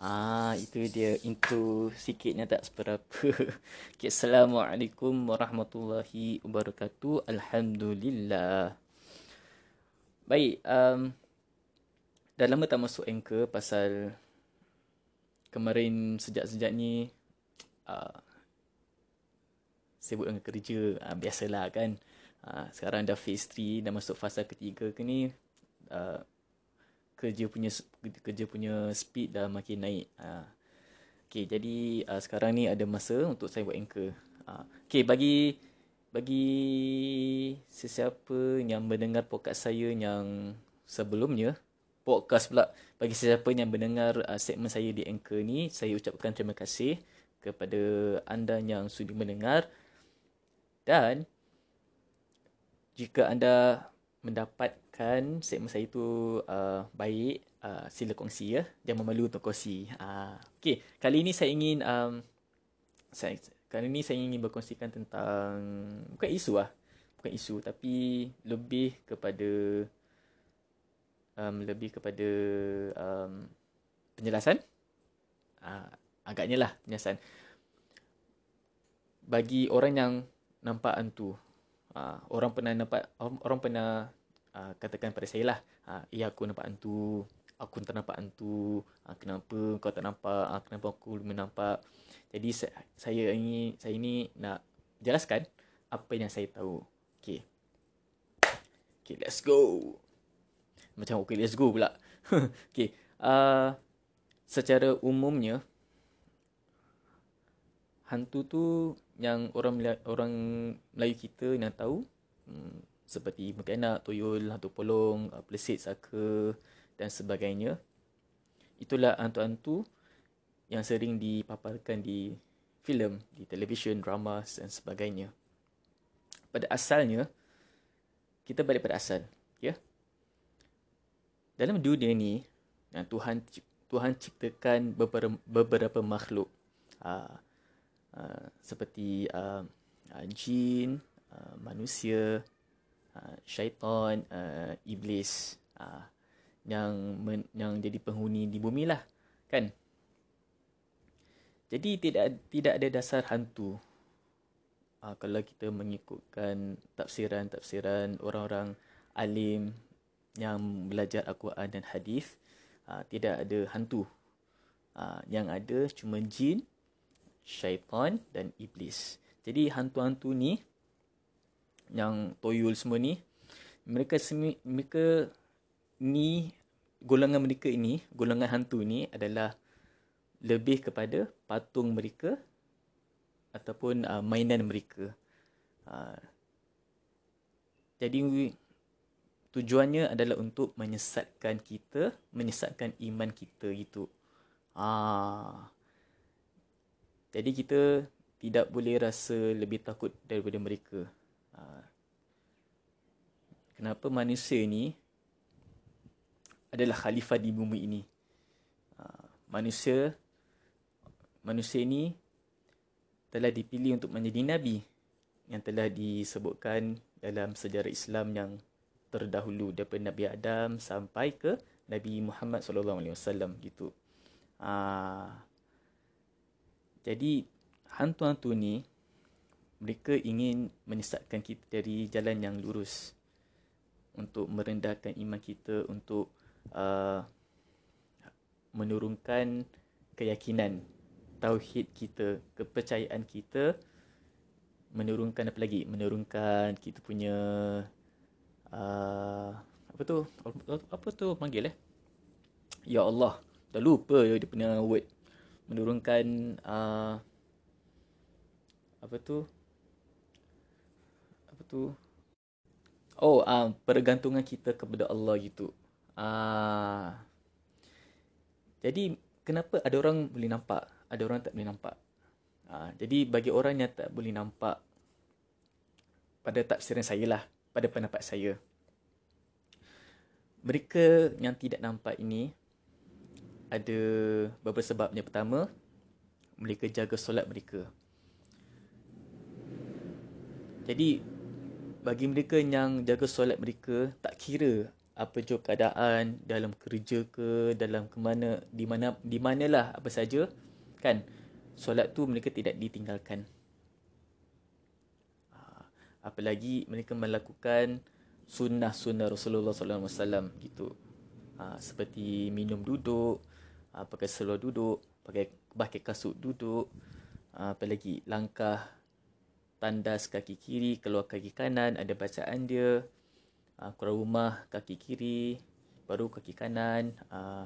Ah, itu dia intro sikitnya tak seberapa. Okay, Assalamualaikum warahmatullahi wabarakatuh. Alhamdulillah. Baik, um, dah lama tak masuk anchor pasal kemarin sejak-sejak ni uh, sibuk dengan kerja. Uh, biasalah kan. Uh, sekarang dah phase 3, dah masuk fasa ketiga ke ni. Uh, kerja punya kerja punya speed dah makin naik. Ha. Okay, jadi uh, sekarang ni ada masa untuk saya buat anchor. Ha. Okay, bagi bagi sesiapa yang mendengar podcast saya yang sebelumnya, podcast pula, bagi sesiapa yang mendengar uh, segmen saya di anchor ni, saya ucapkan terima kasih kepada anda yang sudi mendengar. Dan jika anda mendapatkan segmen saya itu uh, baik, uh, sila kongsi ya. Jangan malu untuk kongsi. Uh, okay, kali ini saya ingin um, saya, kali ini saya ingin berkongsikan tentang bukan isu lah, bukan isu tapi lebih kepada um, lebih kepada um, penjelasan. Uh, agaknya lah penjelasan. Bagi orang yang nampak hantu, uh, orang pernah nampak orang, orang pernah uh, katakan pada saya lah uh, ya aku nampak hantu aku tak nampak hantu uh, kenapa kau tak nampak uh, kenapa aku belum nampak? Jadi saya, ini saya ini nak jelaskan apa yang saya tahu. Okey. Okey let's go. Macam okey let's go pula. Okey uh, secara umumnya hantu tu yang orang orang Melayu kita yang tahu hmm, seperti mutianak, tuyul, hantu polong, uh, pelesit, saka dan sebagainya. Itulah hantu-hantu yang sering dipaparkan di filem, di televisyen, drama dan sebagainya. Pada asalnya, kita balik pada asal. Ya? Dalam dunia ni, Tuhan Tuhan ciptakan beberapa, beberapa makhluk. Uh, uh, seperti uh, uh, jin, uh, manusia, uh, syaitan, uh, iblis uh, yang men, yang jadi penghuni di bumi lah, kan? Jadi tidak tidak ada dasar hantu. Uh, kalau kita mengikutkan tafsiran-tafsiran orang-orang alim yang belajar Al-Quran dan hadis, uh, tidak ada hantu. Uh, yang ada cuma jin, syaitan dan iblis. Jadi hantu-hantu ni yang toyol semua ni mereka semi, mereka ni golongan mereka ini, golongan hantu ni adalah lebih kepada patung mereka ataupun uh, mainan mereka. Uh, jadi tujuannya adalah untuk menyesatkan kita, menyesatkan iman kita gitu. Ah, jadi kita tidak boleh rasa lebih takut daripada mereka. Ha. Kenapa manusia ni adalah khalifah di bumi ini? Ha. Manusia manusia ni telah dipilih untuk menjadi nabi yang telah disebutkan dalam sejarah Islam yang terdahulu daripada Nabi Adam sampai ke Nabi Muhammad sallallahu alaihi wasallam gitu. Ah jadi hantu-hantu ni mereka ingin menyesatkan kita dari jalan yang lurus. Untuk merendahkan iman kita untuk uh, menurunkan keyakinan tauhid kita kepercayaan kita menurunkan apa lagi? Menurunkan kita punya uh, apa tu? Apa tu panggil eh? Ya Allah dah lupa dia punya word menurunkan uh, apa tu? Apa tu? Oh uh, pergantungan kita kepada Allah gitu. Uh, jadi kenapa ada orang boleh nampak? Ada orang tak boleh nampak. Uh, jadi bagi orang yang tak boleh nampak pada tafsiran saya lah pada pendapat saya mereka yang tidak nampak ini ada beberapa sebab. Yang pertama, mereka jaga solat mereka. Jadi, bagi mereka yang jaga solat mereka, tak kira apa je keadaan dalam kerja ke dalam ke mana di mana di manalah apa saja kan solat tu mereka tidak ditinggalkan ah, apalagi mereka melakukan sunnah-sunnah Rasulullah sallallahu alaihi wasallam gitu ha, seperti minum duduk ha, pakai seluar duduk pakai pakai kasut duduk. Ha, apalagi langkah tandas kaki kiri keluar kaki kanan ada bacaan dia. Uh, keluar rumah kaki kiri baru kaki kanan. Uh,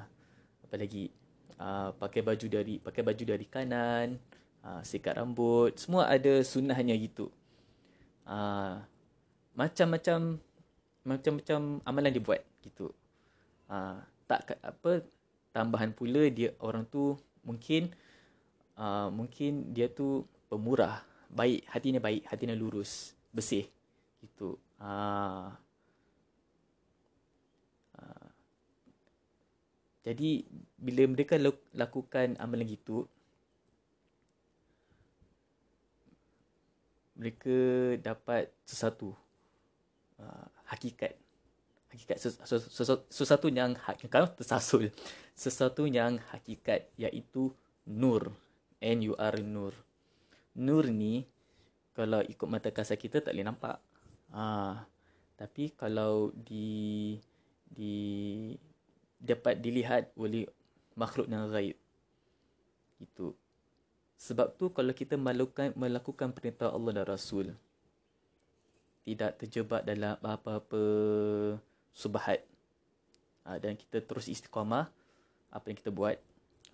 apa lagi? Uh, pakai baju dari pakai baju dari kanan. Uh, sikat rambut. Semua ada sunnahnya gitu. Uh, macam-macam macam-macam amalan dibuat gitu. Uh, tak apa tambahan pula dia orang tu mungkin uh, mungkin dia tu pemurah baik hatinya baik hatinya lurus bersih gitu. Ah. Uh, Jadi bila mereka lakukan amalan gitu mereka dapat sesuatu uh, hakikat hakikat sesuatu, yang kalau tersasul sesuatu yang hakikat iaitu nur n u r nur nur ni kalau ikut mata kasar kita tak boleh nampak ah tapi kalau di di dapat dilihat oleh makhluk yang gaib. Itu. Sebab tu kalau kita melakukan melakukan perintah Allah dan Rasul tidak terjebak dalam apa-apa subhat. Ha, dan kita terus istiqamah apa yang kita buat.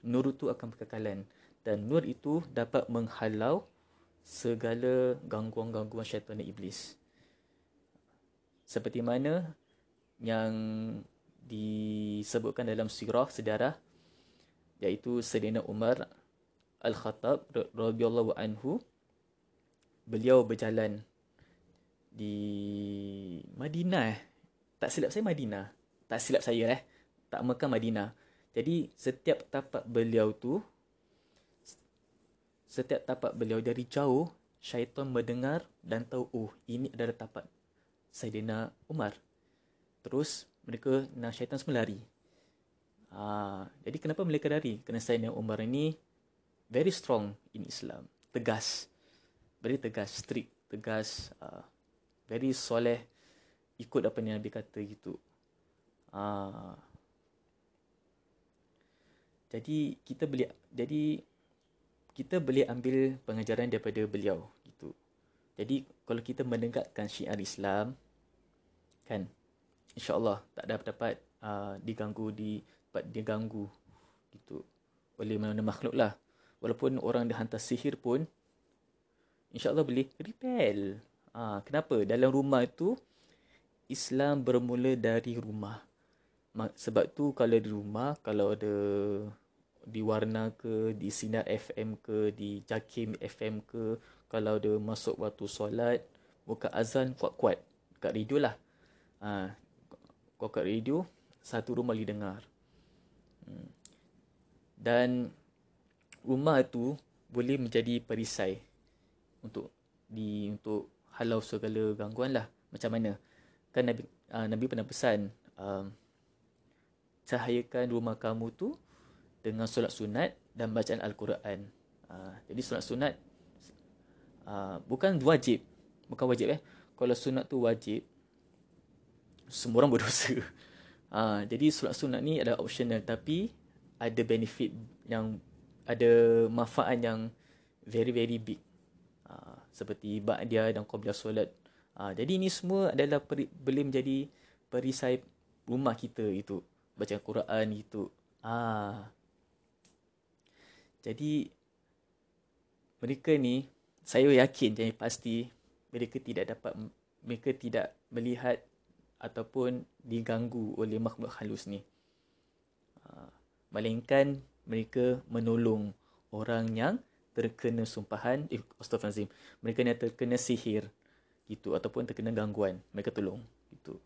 Nur itu akan berkekalan dan nur itu dapat menghalau segala gangguan-gangguan syaitan dan iblis. Seperti mana yang disebutkan dalam sirah sejarah iaitu Sayyidina Umar Al-Khattab radhiyallahu anhu beliau berjalan di Madinah tak silap saya Madinah tak silap saya eh tak Mekah Madinah jadi setiap tapak beliau tu setiap tapak beliau dari jauh syaitan mendengar dan tahu oh ini adalah tapak Sayyidina Umar terus mereka nak syaitan semua lari. Ha, jadi kenapa mereka lari? Kerana Sayyidina Umar ini very strong in Islam. Tegas. Very tegas, strict, tegas. Uh, very soleh. Ikut apa yang Nabi kata gitu. Ha, jadi kita boleh jadi kita boleh ambil pengajaran daripada beliau gitu. Jadi kalau kita mendengarkan syiar Islam kan insyaallah tak dapat dapat uh, diganggu di dapat diganggu gitu oleh mana-mana makhluk lah walaupun orang dah hantar sihir pun insyaallah boleh repel uh, kenapa dalam rumah itu Islam bermula dari rumah. Sebab tu kalau di rumah kalau ada di warna ke di sinar FM ke di Jakim FM ke kalau ada masuk waktu solat buka azan kuat-kuat. Kat radio lah. Ha, kau kat radio satu rumah boleh dengar. Hmm. dan rumah tu boleh menjadi perisai untuk di untuk halau segala gangguan lah. Macam mana kan nabi uh, nabi pernah pesan um, cahayakan rumah kamu tu dengan solat sunat dan bacaan al-Quran uh, jadi solat sunat uh, bukan wajib bukan wajib eh kalau sunat tu wajib semua orang berdosa. Ha, jadi solat sunat ni adalah optional tapi ada benefit yang ada manfaat yang very very big. Ha, seperti ba'diyah dan qabliyah solat. Ha, jadi ini semua adalah peri, boleh menjadi perisai rumah kita itu. Baca Quran itu. Ha. Jadi mereka ni saya yakin jadi pasti mereka tidak dapat mereka tidak melihat ataupun diganggu oleh makhluk halus ni. Ha, melainkan mereka menolong orang yang terkena sumpahan, eh, astagfirullahaladzim, mereka yang terkena sihir gitu ataupun terkena gangguan, mereka tolong gitu.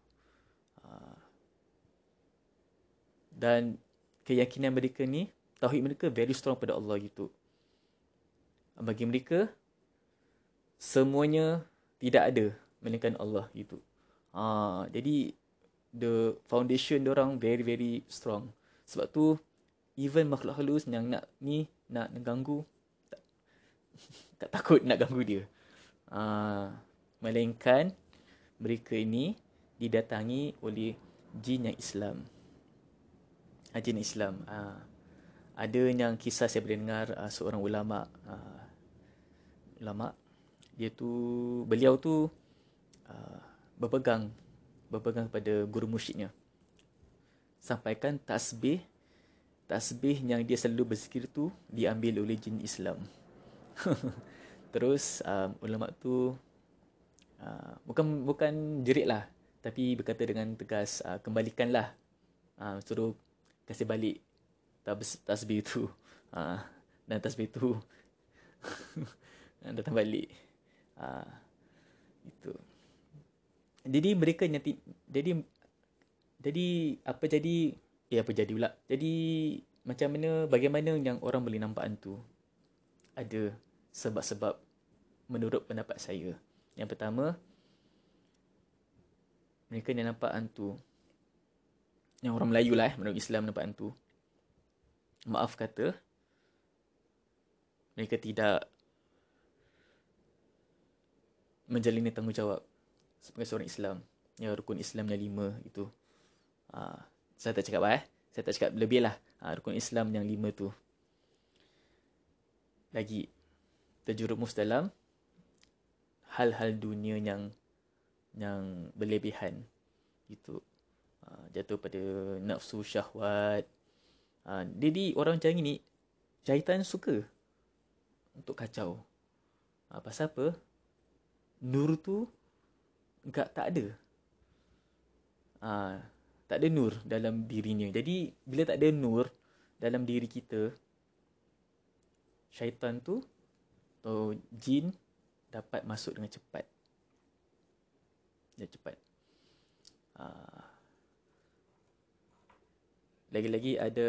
Ha, dan keyakinan mereka ni, tauhid mereka very strong pada Allah gitu. Bagi mereka, semuanya tidak ada melainkan Allah gitu. Ha, jadi the foundation orang very very strong. Sebab tu even makhluk halus yang nak ni nak ganggu tak, tak takut nak ganggu dia. Uh, melainkan mereka ini didatangi oleh jin yang Islam. Uh, jin Islam. Uh, ada yang kisah saya pernah dengar uh, seorang ulama ulama dia tu beliau tu berpegang berpegang pada guru musyidnya sampaikan tasbih tasbih yang dia selalu berzikir tu diambil oleh jin Islam terus um, ulama tu uh, bukan bukan jerit lah tapi berkata dengan tegas uh, kembalikanlah. Uh, suruh kasih balik tasbih tu. Uh, dan tasbih tu datang balik. Uh, itu. Jadi mereka nyati jadi jadi apa jadi eh apa jadi pula? Jadi macam mana bagaimana yang orang boleh nampak hantu? Ada sebab-sebab menurut pendapat saya yang pertama mereka yang nampak hantu. Yang orang Melayu lah eh, menurut Islam nampak hantu. Maaf kata mereka tidak menjalani tanggungjawab sebagai seorang Islam. Yang rukun Islam yang lima itu ha, saya tak cakap lah eh. Saya tak cakap lebih lah. Ha, rukun Islam yang lima tu. Lagi terjerumus dalam hal-hal dunia yang yang berlebihan itu ha, jatuh pada nafsu syahwat Ha, jadi orang macam ni syaitan suka untuk kacau. Ha, pasal apa? Nur tu enggak tak ada. Tak ada nur dalam dirinya. Jadi bila tak ada nur dalam diri kita, syaitan tu atau jin dapat masuk dengan cepat. Dia cepat. Ha, lagi-lagi ada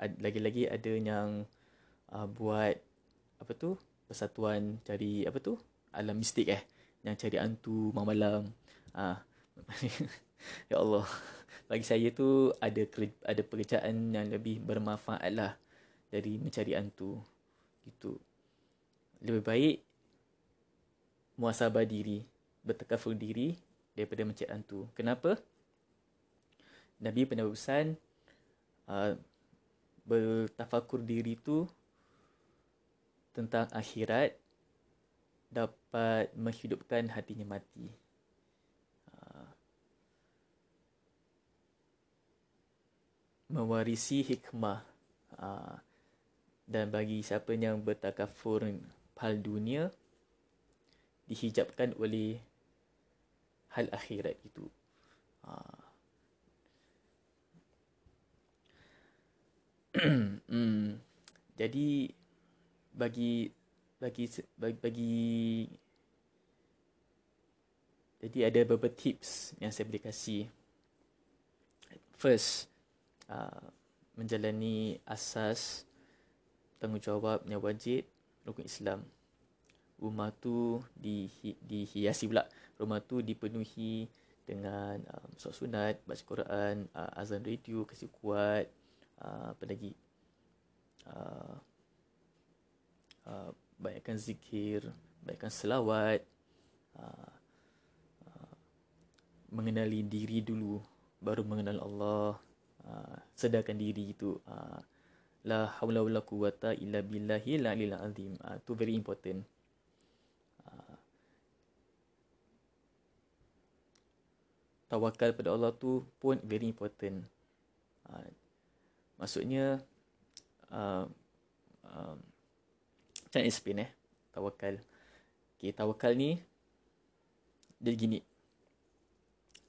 lagi-lagi ada yang uh, buat apa tu? Persatuan cari apa tu? Alam mistik eh? Yang cari hantu malam-malam. Ah. Ya Allah. Bagi saya tu ada ada pekerjaan yang lebih bermanfaat lah dari mencari hantu. Gitu. Lebih baik muasabah diri bertakafur diri daripada mencari hantu kenapa Nabi pernah berpesan uh, bertafakur diri tu tentang akhirat dapat menghidupkan hatinya mati. Uh, mewarisi hikmah uh, dan bagi siapa yang bertakafur hal dunia dihijabkan oleh hal akhirat itu. Uh, hmm. Jadi bagi bagi bagi, bagi jadi ada beberapa tips yang saya boleh kasih. First, uh, menjalani asas tanggungjawab yang wajib rukun Islam. Rumah tu di, dihiasi pula. Rumah tu dipenuhi dengan um, solat sunat, baca Quran, uh, azan radio, kasih kuat, Ah, apa lagi? Uh, uh, banyakkan zikir banyakkan selawat uh, uh, mengenali diri dulu baru mengenal Allah uh, sedarkan diri itu uh, la haula wala quwata illa billahi la ilaha azim. Uh, tu very important tawakal pada Allah tu pun very important. Uh, Maksudnya uh, uh, Macam explain eh Tawakal. Okay tawakal ni Dia gini.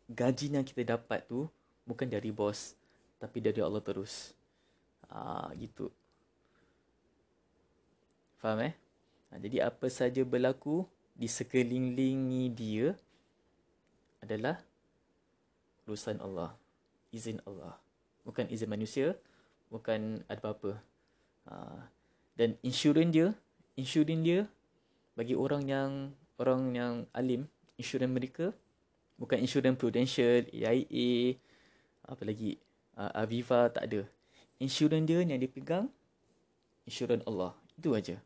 Gaji yang kita dapat tu Bukan dari bos Tapi dari Allah terus. Uh, Gitu. Faham eh? Uh, Jadi apa saja berlaku Di sekelilingi dia Adalah Urusan Allah Izin Allah Bukan izin manusia bukan ada apa-apa. Uh, dan insurans dia, insurans dia bagi orang yang orang yang alim, insurans mereka Bukan insurans Prudential, AIA, apa lagi, uh, Aviva, tak ada. Insurans dia yang dia pegang, insurans Allah. Itu aja.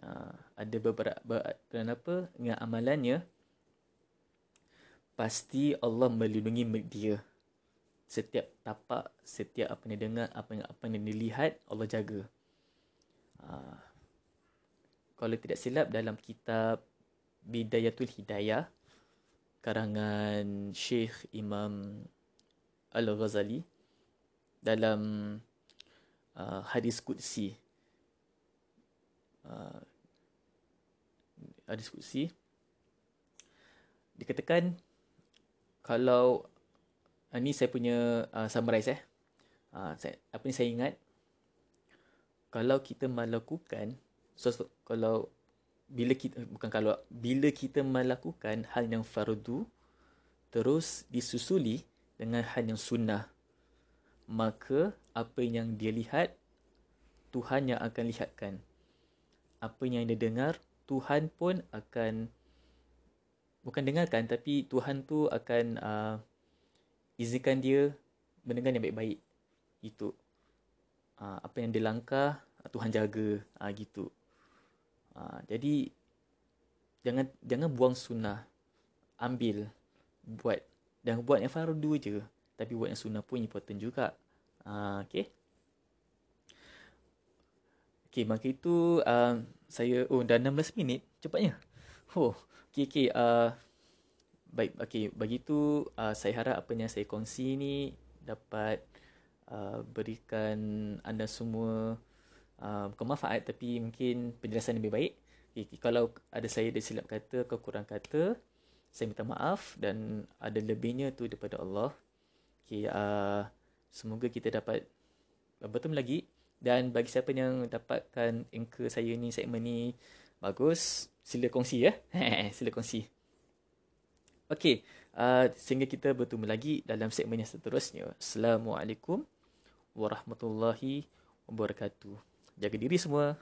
Uh, ada beberapa, apa, dengan amalannya, pasti Allah melindungi dia. Setiap tapak, setiap apa yang dia dengar, apa yang, apa yang dia lihat, Allah jaga. Uh, kalau tidak silap dalam kitab Bidayatul Hidayah karangan Syekh Imam Al-Ghazali dalam uh, hadis qudsi uh, hadis qudsi dikatakan kalau uh, ni saya punya uh, summarize eh. Uh, saya, apa ni saya ingat? Kalau kita melakukan so, kalau bila kita bukan kalau bila kita melakukan hal yang fardu terus disusuli dengan hal yang sunnah maka apa yang dia lihat Tuhan yang akan lihatkan. Apa yang dia dengar Tuhan pun akan bukan dengarkan tapi Tuhan tu akan uh, izinkan dia mendengar yang baik-baik itu uh, apa yang dia langkah Tuhan jaga uh, gitu Ha, jadi jangan jangan buang sunnah. Ambil buat dan buat yang fardu je. Tapi buat yang sunnah pun important juga. Ha, okay. Okay, maka itu uh, saya, oh dah 16 minit cepatnya. Oh, okay, okay. Uh, baik, okay. Bagi itu uh, saya harap apa yang saya kongsi ni dapat uh, berikan anda semua uh, bukan manfaat tapi mungkin penjelasan lebih baik. Okay, kalau ada saya ada silap kata kurang kata, saya minta maaf dan ada lebihnya tu daripada Allah. Okay, uh, semoga kita dapat bertemu lagi dan bagi siapa yang dapatkan anchor saya ni segmen ni bagus, sila kongsi ya. sila kongsi. Okey, uh, sehingga kita bertemu lagi dalam segmen yang seterusnya. Assalamualaikum warahmatullahi wabarakatuh. Jaga diri semua.